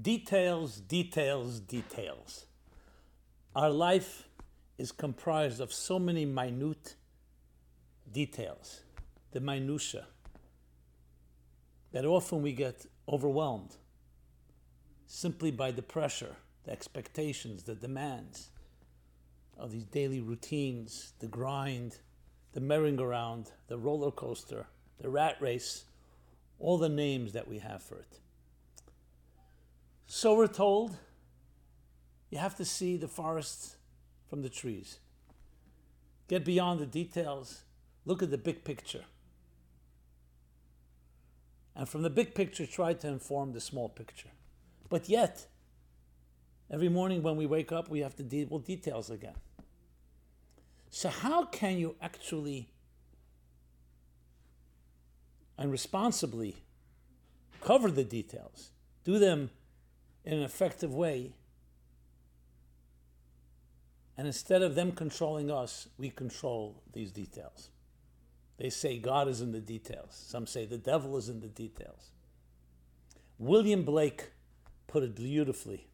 Details, details, details. Our life is comprised of so many minute details, the minutia, that often we get overwhelmed simply by the pressure, the expectations, the demands of these daily routines, the grind, the merry-go-round, the roller coaster, the rat race, all the names that we have for it. So we're told you have to see the forests from the trees. Get beyond the details, look at the big picture. And from the big picture, try to inform the small picture. But yet, every morning when we wake up, we have to deal with details again. So, how can you actually and responsibly cover the details, do them in an effective way. And instead of them controlling us, we control these details. They say God is in the details. Some say the devil is in the details. William Blake put it beautifully.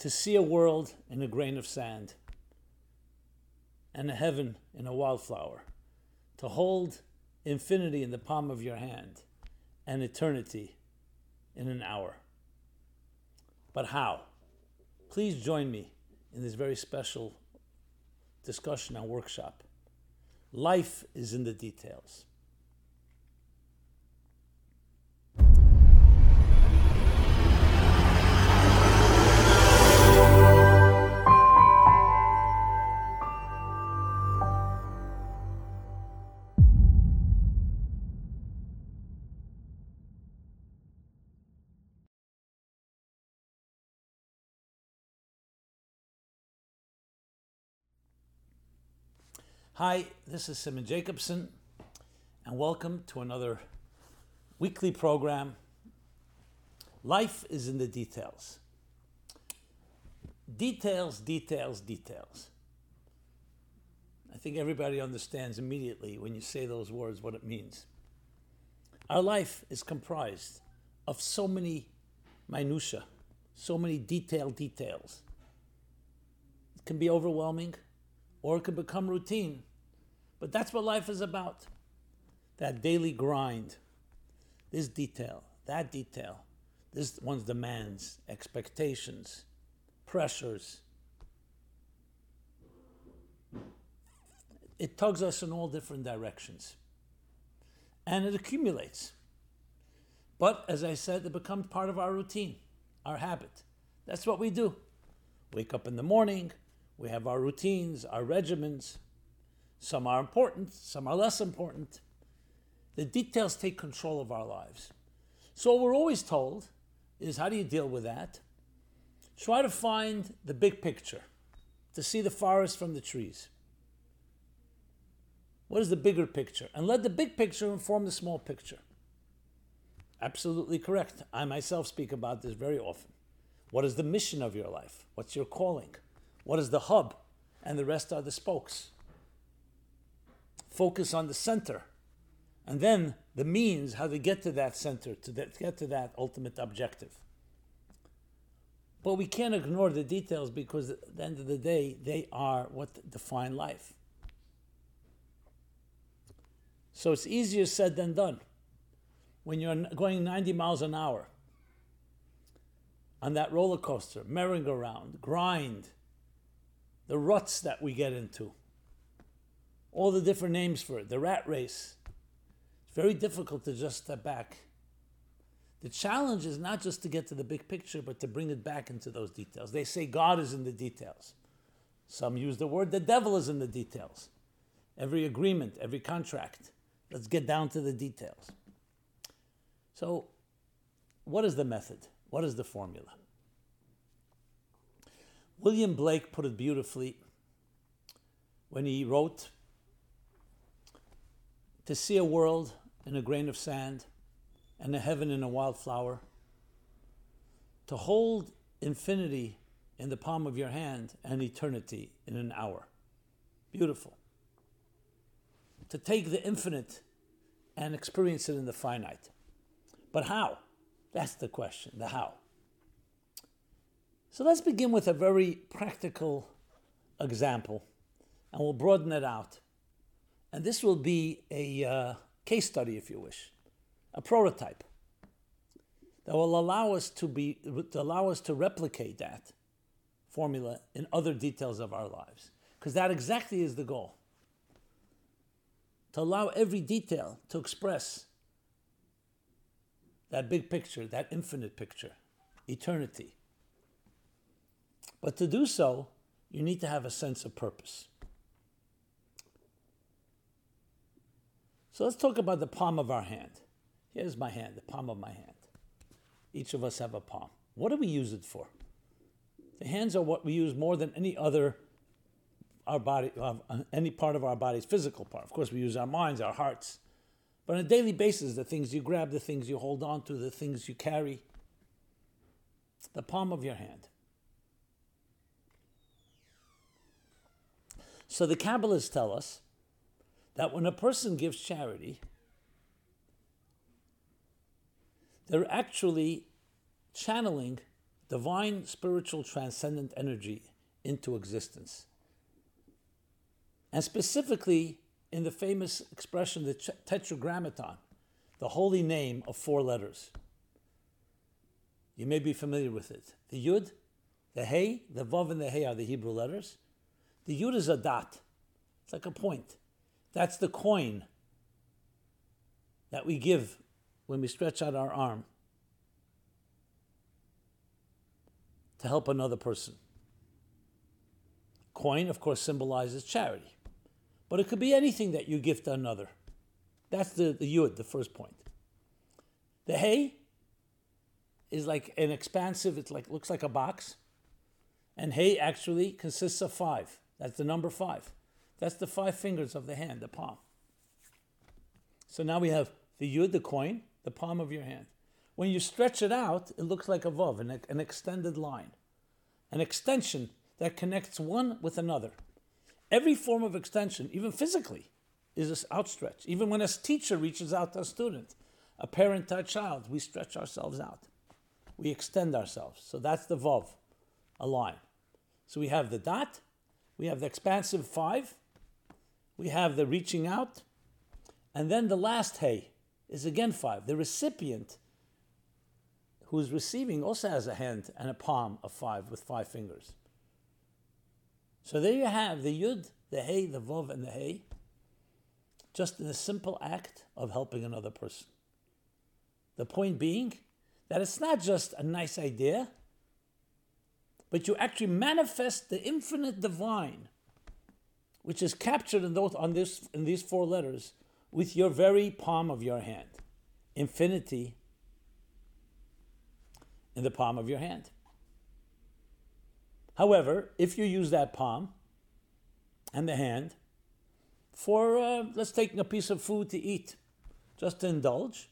To see a world in a grain of sand and a heaven in a wildflower to hold infinity in the palm of your hand and eternity in an hour. But how? Please join me in this very special discussion and workshop. Life is in the details. Hi, this is Simon Jacobson, and welcome to another weekly program. Life is in the details. Details, details, details. I think everybody understands immediately when you say those words what it means. Our life is comprised of so many minutiae, so many detailed details. It can be overwhelming or it can become routine but that's what life is about that daily grind, this detail, that detail, this one's demands, expectations, pressures. It tugs us in all different directions. And it accumulates. But as I said, it becomes part of our routine, our habit. That's what we do. Wake up in the morning, we have our routines, our regimens, some are important, some are less important. The details take control of our lives. So, what we're always told is how do you deal with that? Try to find the big picture, to see the forest from the trees. What is the bigger picture? And let the big picture inform the small picture. Absolutely correct. I myself speak about this very often. What is the mission of your life? What's your calling? What is the hub? And the rest are the spokes focus on the center. And then the means, how to get to that center, to get to that ultimate objective. But we can't ignore the details because at the end of the day, they are what define life. So it's easier said than done. When you're going 90 miles an hour on that roller coaster, merry-go-round, grind, the ruts that we get into all the different names for it, the rat race. It's very difficult to just step back. The challenge is not just to get to the big picture, but to bring it back into those details. They say God is in the details. Some use the word the devil is in the details. Every agreement, every contract. Let's get down to the details. So, what is the method? What is the formula? William Blake put it beautifully when he wrote to see a world in a grain of sand and a heaven in a wildflower, to hold infinity in the palm of your hand and eternity in an hour. Beautiful. To take the infinite and experience it in the finite. But how? That's the question, the how. So let's begin with a very practical example, and we'll broaden it out. And this will be a uh, case study, if you wish, a prototype that will allow us to be to allow us to replicate that formula in other details of our lives. Because that exactly is the goal. To allow every detail to express that big picture, that infinite picture, eternity. But to do so, you need to have a sense of purpose. So let's talk about the palm of our hand. Here's my hand, the palm of my hand. Each of us have a palm. What do we use it for? The hands are what we use more than any other our body, uh, any part of our body's physical part. Of course, we use our minds, our hearts. But on a daily basis, the things you grab, the things you hold on to, the things you carry, the palm of your hand. So the Kabbalists tell us that when a person gives charity, they're actually channeling divine, spiritual, transcendent energy into existence. And specifically in the famous expression, the tetragrammaton, the holy name of four letters. You may be familiar with it. The Yud, the Hey, the Vav, and the Hey are the Hebrew letters. The Yud is a dot, it's like a point. That's the coin that we give when we stretch out our arm to help another person. Coin, of course, symbolizes charity, but it could be anything that you give to another. That's the, the yud, the first point. The hey is like an expansive, it like looks like a box. And hey actually consists of five. That's the number five. That's the five fingers of the hand, the palm. So now we have the yud, the coin, the palm of your hand. When you stretch it out, it looks like a vav, an, an extended line, an extension that connects one with another. Every form of extension, even physically, is this outstretched. Even when a teacher reaches out to a student, a parent to a child, we stretch ourselves out. We extend ourselves. So that's the vav, a line. So we have the dot, we have the expansive five, we have the reaching out, and then the last hey is again five. The recipient who's receiving also has a hand and a palm of five with five fingers. So there you have the yud, the hey, the vav, and the hey, just in a simple act of helping another person. The point being that it's not just a nice idea, but you actually manifest the infinite divine, which is captured in, those, on this, in these four letters, with your very palm of your hand. Infinity in the palm of your hand. However, if you use that palm and the hand for, uh, let's take a piece of food to eat, just to indulge,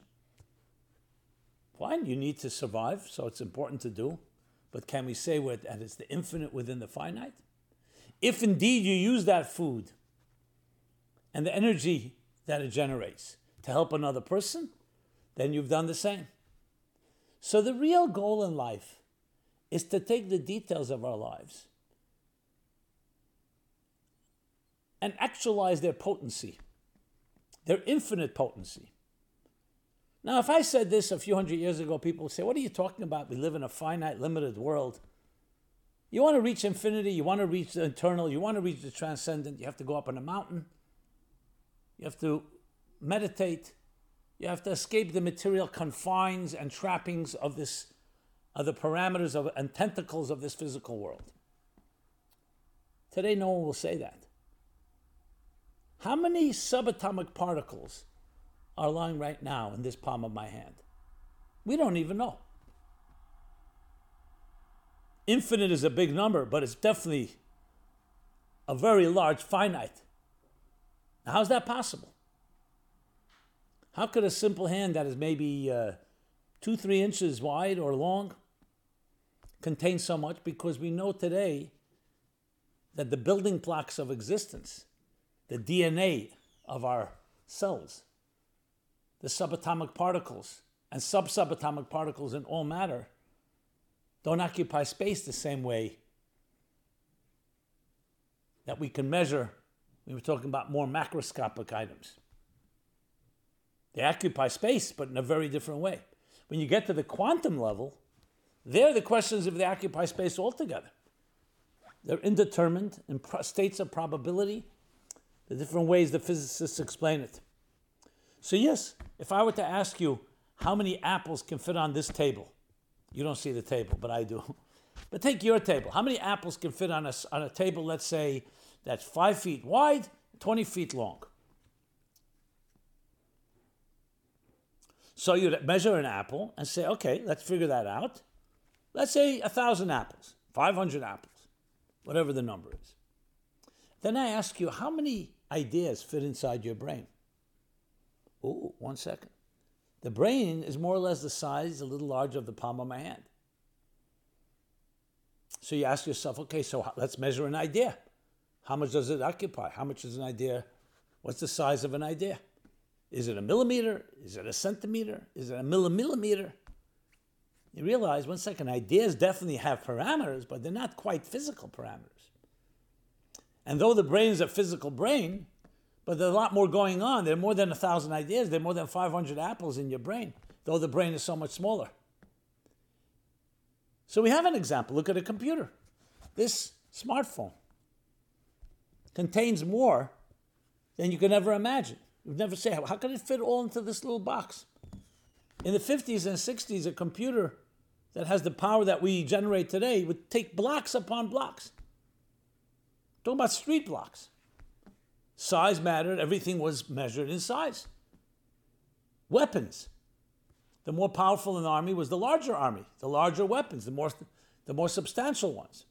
fine, you need to survive, so it's important to do. But can we say that it's the infinite within the finite? If indeed you use that food and the energy that it generates to help another person, then you've done the same. So the real goal in life is to take the details of our lives and actualize their potency, their infinite potency. Now, if I said this a few hundred years ago, people would say, What are you talking about? We live in a finite, limited world. You want to reach infinity, you want to reach the eternal, you want to reach the transcendent, you have to go up on a mountain, you have to meditate, you have to escape the material confines and trappings of this, of the parameters of, and tentacles of this physical world. Today, no one will say that. How many subatomic particles are lying right now in this palm of my hand? We don't even know. Infinite is a big number, but it's definitely a very large finite. How's that possible? How could a simple hand that is maybe uh, two, three inches wide or long contain so much? Because we know today that the building blocks of existence, the DNA of our cells, the subatomic particles, and sub subatomic particles in all matter don't occupy space the same way that we can measure we were talking about more macroscopic items. They occupy space, but in a very different way. When you get to the quantum level, there the question is if they occupy space altogether. They're indeterminate in states of probability, the different ways the physicists explain it. So, yes, if I were to ask you how many apples can fit on this table, you don't see the table, but I do. But take your table. How many apples can fit on a, on a table, let's say, that's five feet wide, 20 feet long? So you'd measure an apple and say, okay, let's figure that out. Let's say a thousand apples, 500 apples, whatever the number is. Then I ask you, how many ideas fit inside your brain? Oh, one second. The brain is more or less the size, a little larger of the palm of my hand. So you ask yourself, okay, so let's measure an idea. How much does it occupy? How much is an idea? What's the size of an idea? Is it a millimeter? Is it a centimeter? Is it a millimillimeter? You realize, one second, ideas definitely have parameters, but they're not quite physical parameters. And though the brain is a physical brain, but there's a lot more going on. There are more than a thousand ideas. There are more than 500 apples in your brain, though the brain is so much smaller. So we have an example. Look at a computer. This smartphone contains more than you can ever imagine. You'd never say, how could it fit all into this little box? In the 50s and 60s, a computer that has the power that we generate today would take blocks upon blocks. Talking about street blocks. Size mattered, everything was measured in size. Weapons. The more powerful an army was the larger army, the larger weapons, the more, the more substantial ones.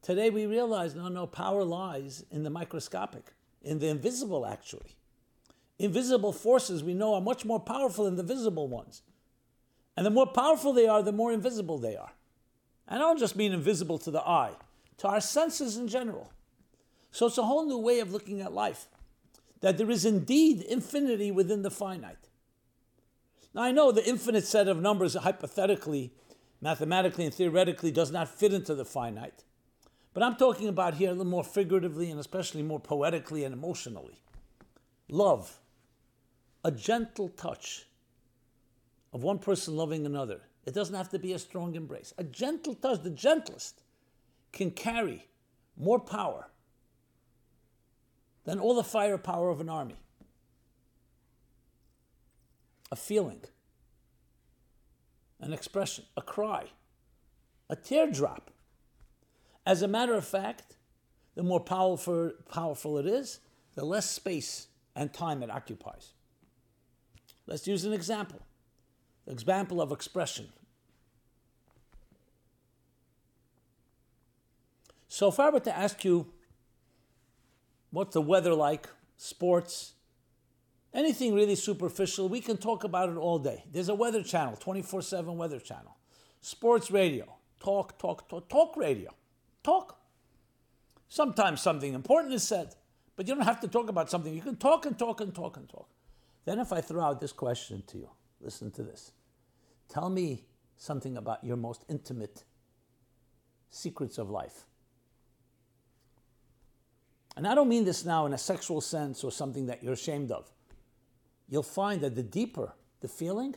Today we realize no, no, power lies in the microscopic, in the invisible actually. Invisible forces we know are much more powerful than the visible ones. And the more powerful they are, the more invisible they are. And I don't just mean invisible to the eye, to our senses in general. So it's a whole new way of looking at life. That there is indeed infinity within the finite. Now I know the infinite set of numbers hypothetically, mathematically, and theoretically does not fit into the finite. But I'm talking about here a little more figuratively and especially more poetically and emotionally. Love, a gentle touch of one person loving another. It doesn't have to be a strong embrace. A gentle touch, the gentlest, can carry more power than all the firepower of an army. A feeling, an expression, a cry, a teardrop. As a matter of fact, the more powerful, powerful it is, the less space and time it occupies. Let's use an example. Example of expression. So if I were to ask you what's the weather like, sports, anything really superficial, we can talk about it all day. There's a weather channel, 24 7 weather channel, sports radio, talk, talk, talk, talk radio, talk. Sometimes something important is said, but you don't have to talk about something. You can talk and talk and talk and talk. Then, if I throw out this question to you, listen to this. Tell me something about your most intimate secrets of life. And I don't mean this now in a sexual sense or something that you're ashamed of. You'll find that the deeper the feeling,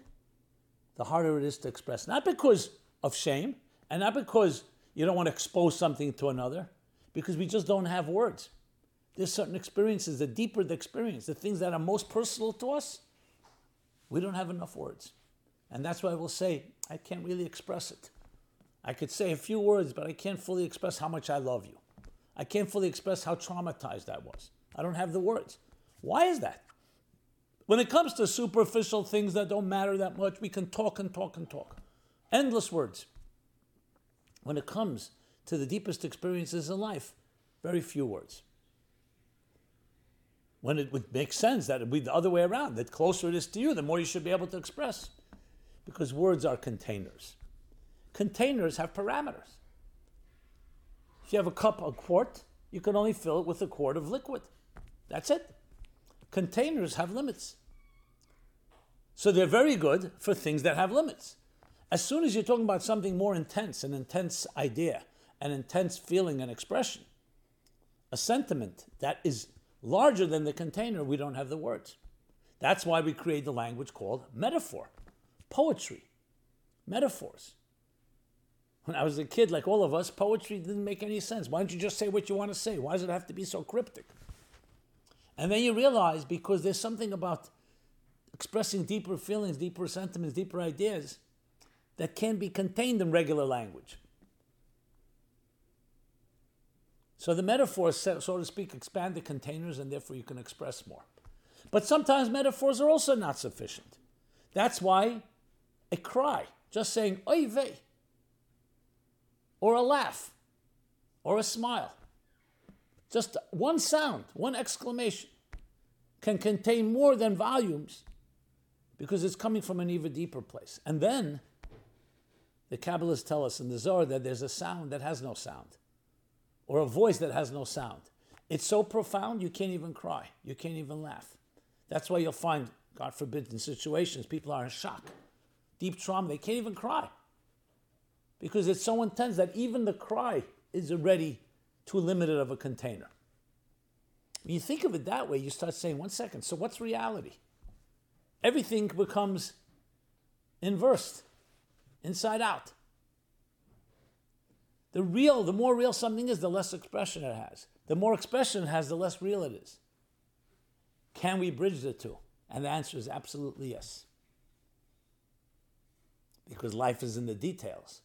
the harder it is to express. Not because of shame, and not because you don't want to expose something to another, because we just don't have words. There's certain experiences, the deeper the experience, the things that are most personal to us, we don't have enough words. And that's why we'll say, I can't really express it. I could say a few words, but I can't fully express how much I love you. I can't fully express how traumatized I was. I don't have the words. Why is that? When it comes to superficial things that don't matter that much, we can talk and talk and talk. Endless words. When it comes to the deepest experiences in life, very few words. When it would make sense that it would be the other way around, that closer it is to you, the more you should be able to express. Because words are containers. Containers have parameters. If you have a cup, a quart, you can only fill it with a quart of liquid. That's it. Containers have limits. So they're very good for things that have limits. As soon as you're talking about something more intense, an intense idea, an intense feeling and expression, a sentiment that is larger than the container, we don't have the words. That's why we create the language called metaphor, poetry, metaphors. When I was a kid, like all of us, poetry didn't make any sense. Why don't you just say what you want to say? Why does it have to be so cryptic? And then you realize because there's something about expressing deeper feelings, deeper sentiments, deeper ideas that can be contained in regular language. So the metaphors, so to speak, expand the containers and therefore you can express more. But sometimes metaphors are also not sufficient. That's why a cry, just saying oy vey, or a laugh, or a smile, just one sound, one exclamation, can contain more than volumes because it's coming from an even deeper place. And then the Kabbalists tell us in the Zohar that there's a sound that has no sound, or a voice that has no sound. It's so profound you can't even cry, you can't even laugh. That's why you'll find, God forbid, in situations people are in shock, deep trauma, they can't even cry. Because it's so intense that even the cry is already too limited of a container. When you think of it that way, you start saying, one second, so what's reality? Everything becomes inversed, inside out. The real, the more real something is, the less expression it has. The more expression it has, the less real it is. Can we bridge the two? And the answer is absolutely yes. Because life is in the details.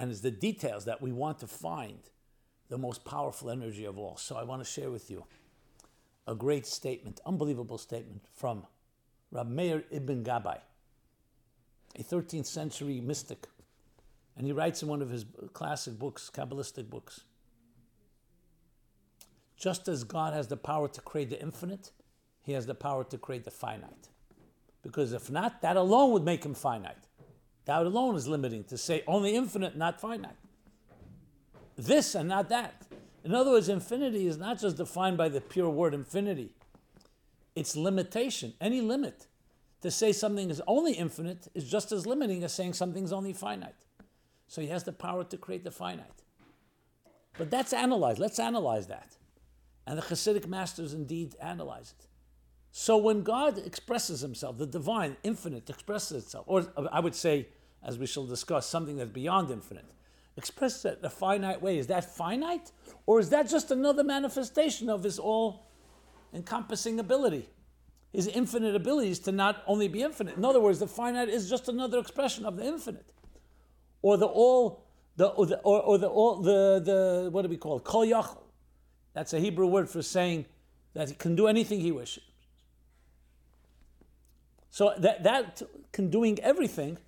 And it's the details that we want to find the most powerful energy of all. So I want to share with you a great statement, unbelievable statement from Rab Meir ibn Gabbai, a 13th century mystic. And he writes in one of his classic books, Kabbalistic books. Just as God has the power to create the infinite, he has the power to create the finite. Because if not, that alone would make him finite. That alone is limiting to say only infinite, not finite. This and not that. In other words, infinity is not just defined by the pure word infinity, it's limitation, any limit. To say something is only infinite is just as limiting as saying something is only finite. So he has the power to create the finite. But that's analyzed. Let's analyze that. And the Hasidic masters indeed analyze it. So when God expresses himself, the divine, infinite, expresses itself, or I would say, as we shall discuss, something that's beyond infinite, expresses it in a finite way. Is that finite? Or is that just another manifestation of his all encompassing ability? His infinite abilities to not only be infinite. In other words, the finite is just another expression of the infinite. Or the all, the, or the, or, or the, all, the, the, what do we call it? Kol yachol. That's a Hebrew word for saying that he can do anything he wishes. So that, that can doing everything,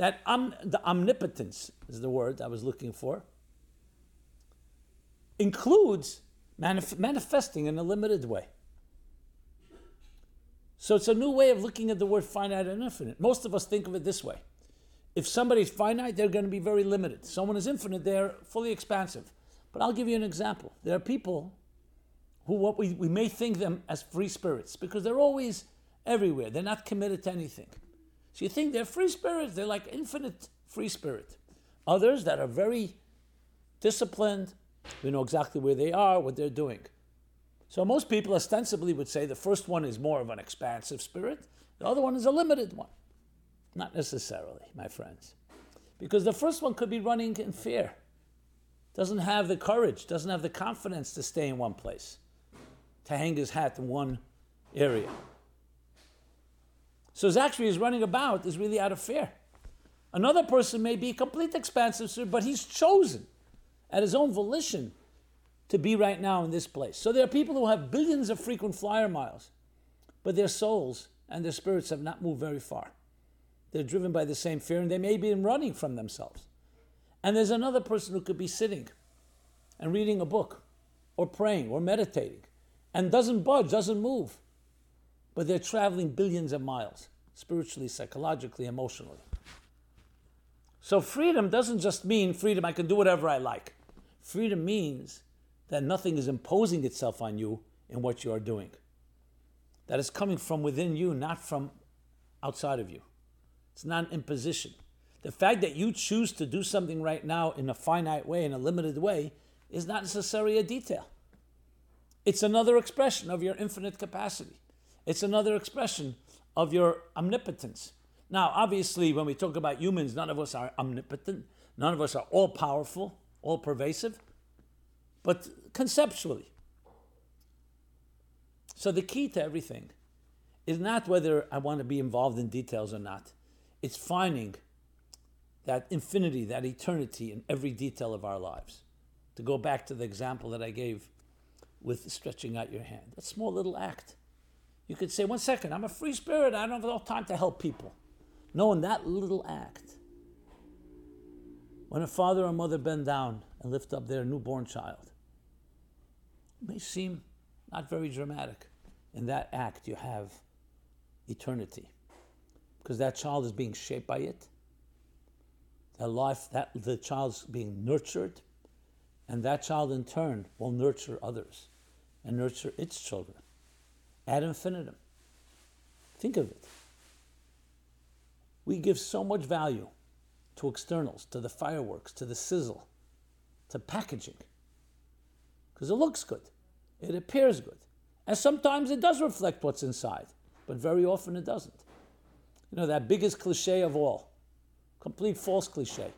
that um, the omnipotence is the word I was looking for, includes manif- manifesting in a limited way. So it's a new way of looking at the word finite and infinite. Most of us think of it this way. If somebody's finite, they're going to be very limited. Someone is infinite, they're fully expansive. But I'll give you an example. There are people who what we, we may think them as free spirits because they're always everywhere. They're not committed to anything. So you think they're free spirits, they're like infinite free spirit. Others that are very disciplined, we know exactly where they are, what they're doing. So most people ostensibly would say the first one is more of an expansive spirit, the other one is a limited one. Not necessarily, my friends. Because the first one could be running in fear, doesn't have the courage, doesn't have the confidence to stay in one place, to hang his hat in one area. So Zachary is running about is really out of fear. Another person may be a complete expansive, but he's chosen at his own volition to be right now in this place. So there are people who have billions of frequent flyer miles, but their souls and their spirits have not moved very far. They're driven by the same fear and they may be running from themselves. And there's another person who could be sitting and reading a book or praying or meditating and doesn't budge, doesn't move but they're traveling billions of miles, spiritually, psychologically, emotionally. So freedom doesn't just mean freedom, I can do whatever I like. Freedom means that nothing is imposing itself on you in what you are doing. That is coming from within you, not from outside of you. It's not an imposition. The fact that you choose to do something right now in a finite way, in a limited way, is not necessarily a detail. It's another expression of your infinite capacity. It's another expression of your omnipotence. Now, obviously, when we talk about humans, none of us are omnipotent, none of us are all powerful, all pervasive, but conceptually. So, the key to everything is not whether I want to be involved in details or not, it's finding that infinity, that eternity in every detail of our lives. To go back to the example that I gave with stretching out your hand, a small little act. You could say, one second, I'm a free spirit, I don't have all time to help people. No, in that little act, when a father or mother bend down and lift up their newborn child, it may seem not very dramatic. In that act, you have eternity because that child is being shaped by it. That life, that the child's being nurtured, and that child in turn will nurture others and nurture its children ad infinitum. Think of it. We give so much value to externals, to the fireworks, to the sizzle, to packaging, because it looks good, it appears good, and sometimes it does reflect what's inside, but very often it doesn't. You know, that biggest cliche of all, complete false cliche.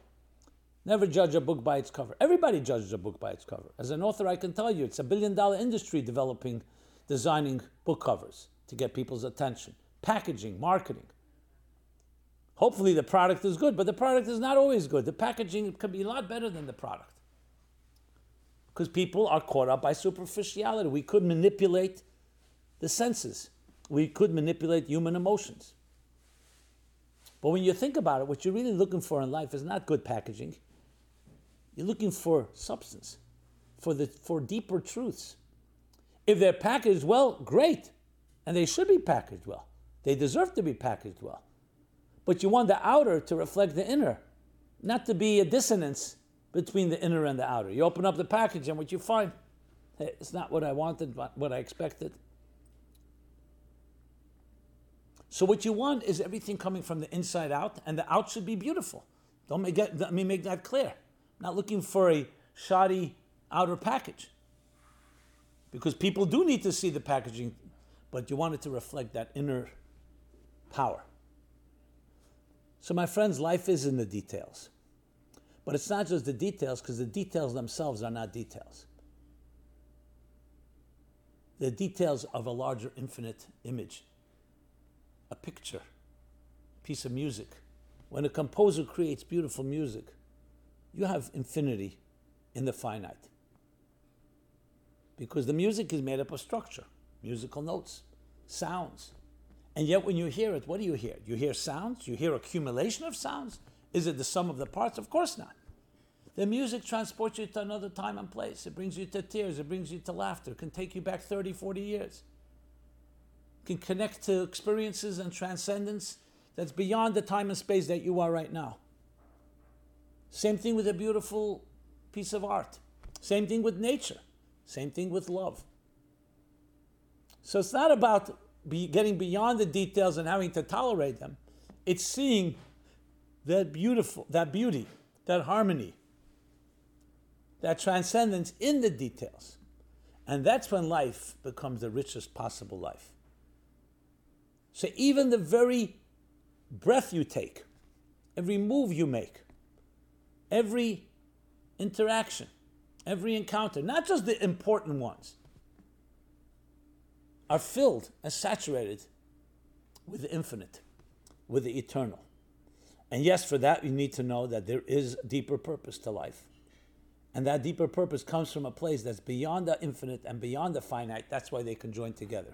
Never judge a book by its cover. Everybody judges a book by its cover. As an author, I can tell you it's a billion dollar industry developing, designing book covers to get people's attention, packaging, marketing. Hopefully, the product is good, but the product is not always good. The packaging could be a lot better than the product. Because people are caught up by superficiality. We could manipulate the senses, we could manipulate human emotions. But when you think about it, what you're really looking for in life is not good packaging. You're looking for substance, for, the, for deeper truths. If they're packaged well, great. And they should be packaged well. They deserve to be packaged well. But you want the outer to reflect the inner, not to be a dissonance between the inner and the outer. You open up the package and what you find, hey, it's not what I wanted, but what I expected. So what you want is everything coming from the inside out, and the out should be beautiful. Don't make that, let me make that clear. I'm not looking for a shoddy outer package. Because people do need to see the packaging, but you want it to reflect that inner power. So, my friends, life is in the details. But it's not just the details, because the details themselves are not details. The details of a larger infinite image a picture, a piece of music. When a composer creates beautiful music, you have infinity in the finite. Because the music is made up of structure, musical notes, sounds. And yet, when you hear it, what do you hear? You hear sounds? You hear accumulation of sounds? Is it the sum of the parts? Of course not. The music transports you to another time and place. It brings you to tears. It brings you to laughter. It can take you back 30, 40 years can connect to experiences and transcendence that's beyond the time and space that you are right now. Same thing with a beautiful piece of art. Same thing with nature. Same thing with love. So it's not about be getting beyond the details and having to tolerate them. It's seeing that beautiful, that beauty, that harmony, that transcendence in the details. And that's when life becomes the richest possible life. So even the very breath you take, every move you make, every interaction, every encounter, not just the important ones, are filled and saturated with the infinite, with the eternal. And yes, for that, you need to know that there is deeper purpose to life. And that deeper purpose comes from a place that's beyond the infinite and beyond the finite. That's why they can join together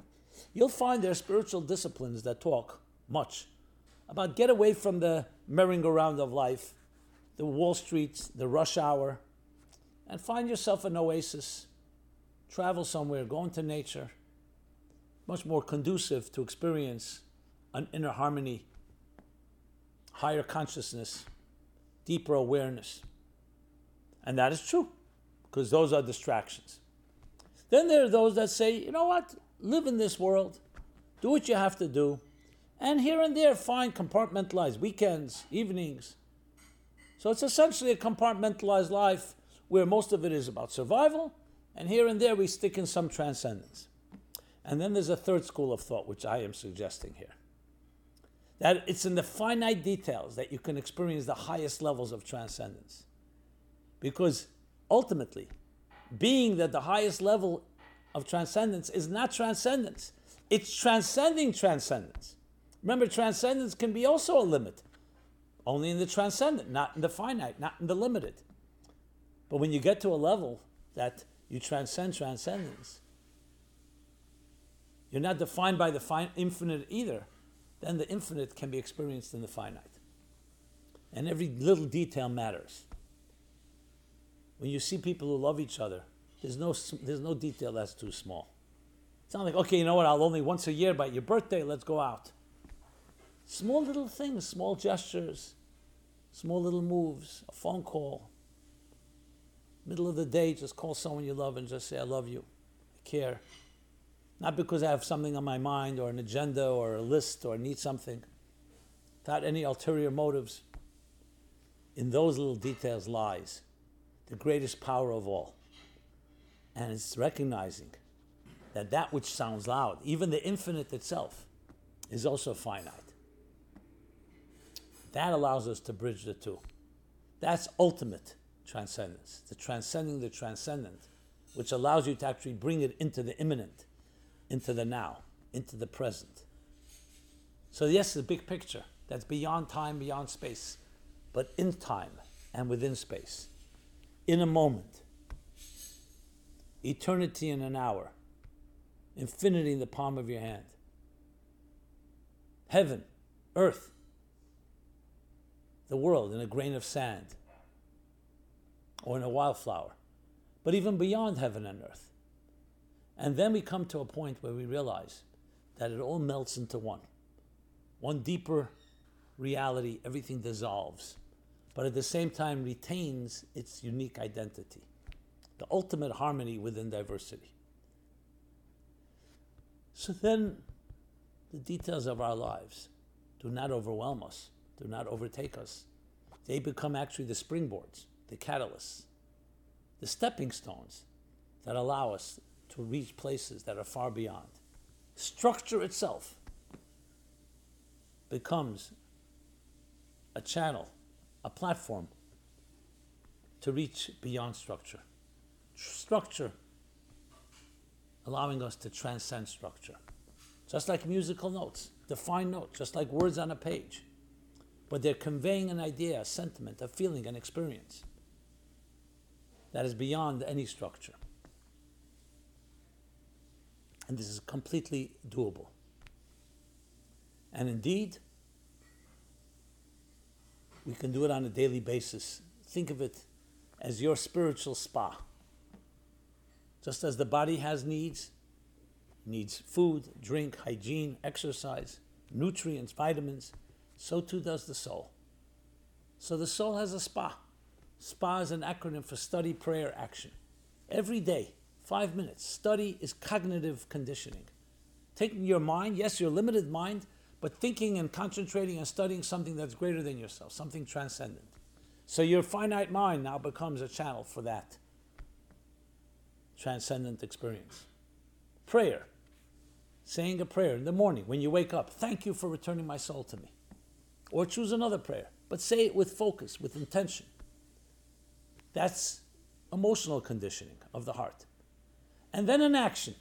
you'll find there are spiritual disciplines that talk much about get away from the merry-go-round of life, the Wall Street, the rush hour, and find yourself an oasis. Travel somewhere, go into nature, much more conducive to experience an inner harmony, higher consciousness, deeper awareness. And that is true, because those are distractions. Then there are those that say, you know what? live in this world, do what you have to do, And here and there, find compartmentalized weekends, evenings. So it's essentially a compartmentalized life where most of it is about survival, and here and there we stick in some transcendence. And then there's a third school of thought, which I am suggesting here. That it's in the finite details that you can experience the highest levels of transcendence. Because ultimately, being that the highest level of transcendence is not transcendence, it's transcending transcendence. Remember, transcendence can be also a limit, only in the transcendent, not in the finite, not in the limited. But when you get to a level that you transcend transcendence, you're not defined by the fin- infinite either, then the infinite can be experienced in the finite. And every little detail matters. When you see people who love each other, there's no, there's no detail that's too small. It's not like, okay, you know what, I'll only once a year but your birthday, let's go out. Small little things, small gestures, small little moves, a phone call. Middle of the day, just call someone you love and just say, I love you, I care. Not because I have something on my mind or an agenda or a list or need something, without any ulterior motives. In those little details lies the greatest power of all. And it's recognizing that that which sounds loud, even the infinite itself, is also finite. That allows us to bridge the two. That's ultimate transcendence, the transcending the transcendent, which allows you to actually bring it into the immanent, into the now, into the present. So, yes, the big picture that's beyond time, beyond space, but in time and within space. In a moment, eternity in an hour, infinity in the palm of your hand, heaven, earth, the world in a grain of sand or in a wildflower, but even beyond heaven and earth. And then we come to a point where we realize that it all melts into one. One deeper reality, everything dissolves but at the same time retains its unique identity, the ultimate harmony within diversity. So then, the details of our lives do not overwhelm us, do not overtake us. They become actually the springboards, the catalysts, the stepping stones that allow us to reach places that are far beyond. Structure itself becomes a channel a platform to reach beyond structure. Structure allowing us to transcend structure. Just like musical notes, defined notes, just like words on a page. But they're conveying an idea, a sentiment, a feeling, an experience that is beyond any structure. And this is completely doable. And indeed, we can do it on a daily basis. Think of it as your spiritual spa. Just as the body has needs, needs food, drink, hygiene, exercise, nutrients, vitamins, so too does the soul. So the soul has a spa. SPA is an acronym for study, prayer, action. Every day, five minutes. Study is cognitive conditioning. Taking your mind, yes, your limited mind, but thinking and concentrating and studying something that's greater than yourself, something transcendent. So your finite mind now becomes a channel for that transcendent experience. Prayer, saying a prayer in the morning when you wake up, thank you for returning my soul to me. Or choose another prayer, but say it with focus, with intention. That's emotional conditioning of the heart. And then an action.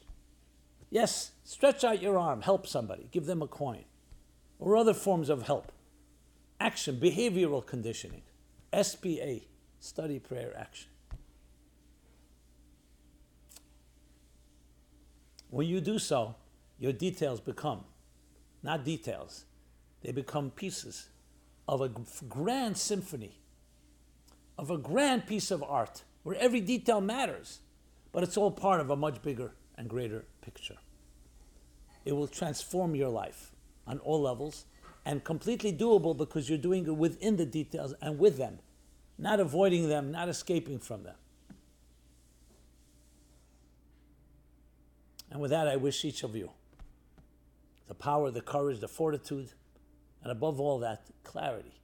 Yes, stretch out your arm, help somebody, give them a coin or other forms of help. Action, behavioral conditioning, SPA, study, prayer, action. When you do so, your details become not details, they become pieces of a grand symphony, of a grand piece of art where every detail matters, but it's all part of a much bigger and greater picture. It will transform your life on all levels and completely doable because you're doing it within the details and with them, not avoiding them, not escaping from them. And with that, I wish each of you the power, the courage, the fortitude, and above all that, clarity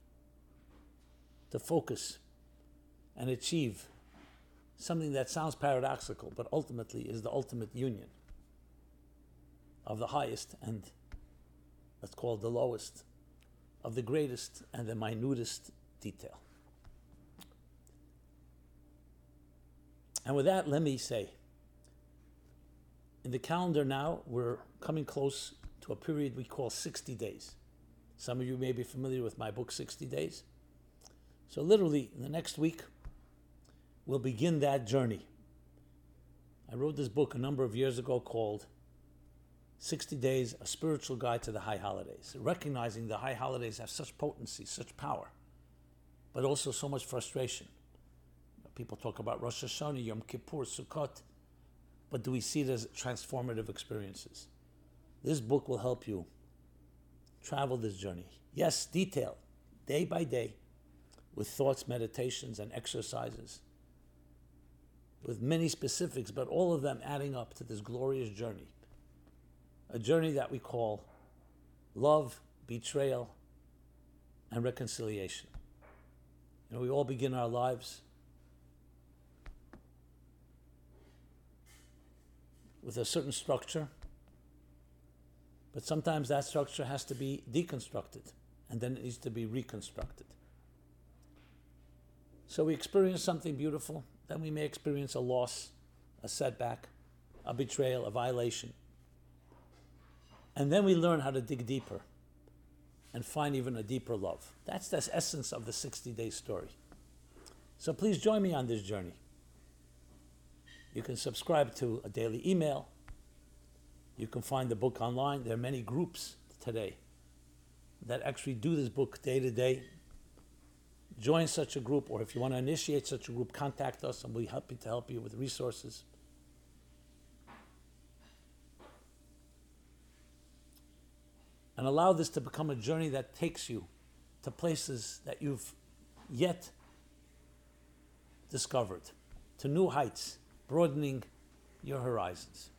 to focus and achieve something that sounds paradoxical, but ultimately is the ultimate union of the highest and let's call it the lowest, of the greatest and the minutest detail. And with that, let me say, in the calendar now, we're coming close to a period we call 60 days. Some of you may be familiar with my book, 60 Days. So, literally, in the next week, we'll begin that journey. I wrote this book a number of years ago called 60 Days A Spiritual Guide to the High Holidays, recognizing the high holidays have such potency, such power, but also so much frustration. People talk about Rosh Hashanah, Yom Kippur, Sukkot, but do we see it as transformative experiences? This book will help you travel this journey. Yes, detail, day by day, with thoughts, meditations, and exercises, with many specifics, but all of them adding up to this glorious journey. A journey that we call love, betrayal, and reconciliation. You know, we all begin our lives with a certain structure, but sometimes that structure has to be deconstructed and then it needs to be reconstructed. So we experience something beautiful, then we may experience a loss, a setback, a betrayal, a violation. And then we learn how to dig deeper and find even a deeper love. That's the essence of the 60 day story. So please join me on this journey. You can subscribe to a daily email. You can find the book online. There are many groups today that actually do this book day to day. Join such a group, or if you want to initiate such a group, contact us and we'll be happy to help you with resources. And allow this to become a journey that takes you to places that you've yet discovered, to new heights broadening your horizons.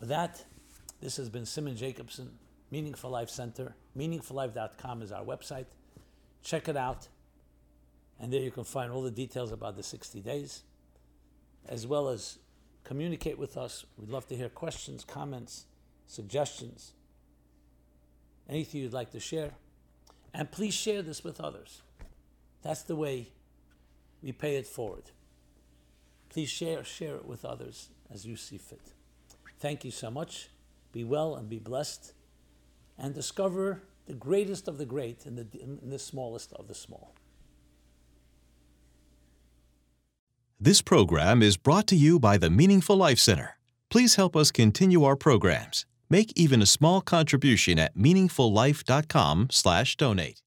With that, this has been Simon Jacobson, Meaningful Life Center. MeaningfulLife.com is our website. Check it out. And there you can find all the details about the 60 days, as well as communicate with us. We'd love to hear questions, comments, suggestions, anything you'd like to share. And please share this with others. That's the way we pay it forward. Please share, share it with others as you see fit. Thank you so much. Be well and be blessed. And discover the greatest of the great and the, in the smallest of the small. This program is brought to you by the Meaningful Life Center. Please help us continue our programs. Make even a small contribution at meaningfullife.com/donate.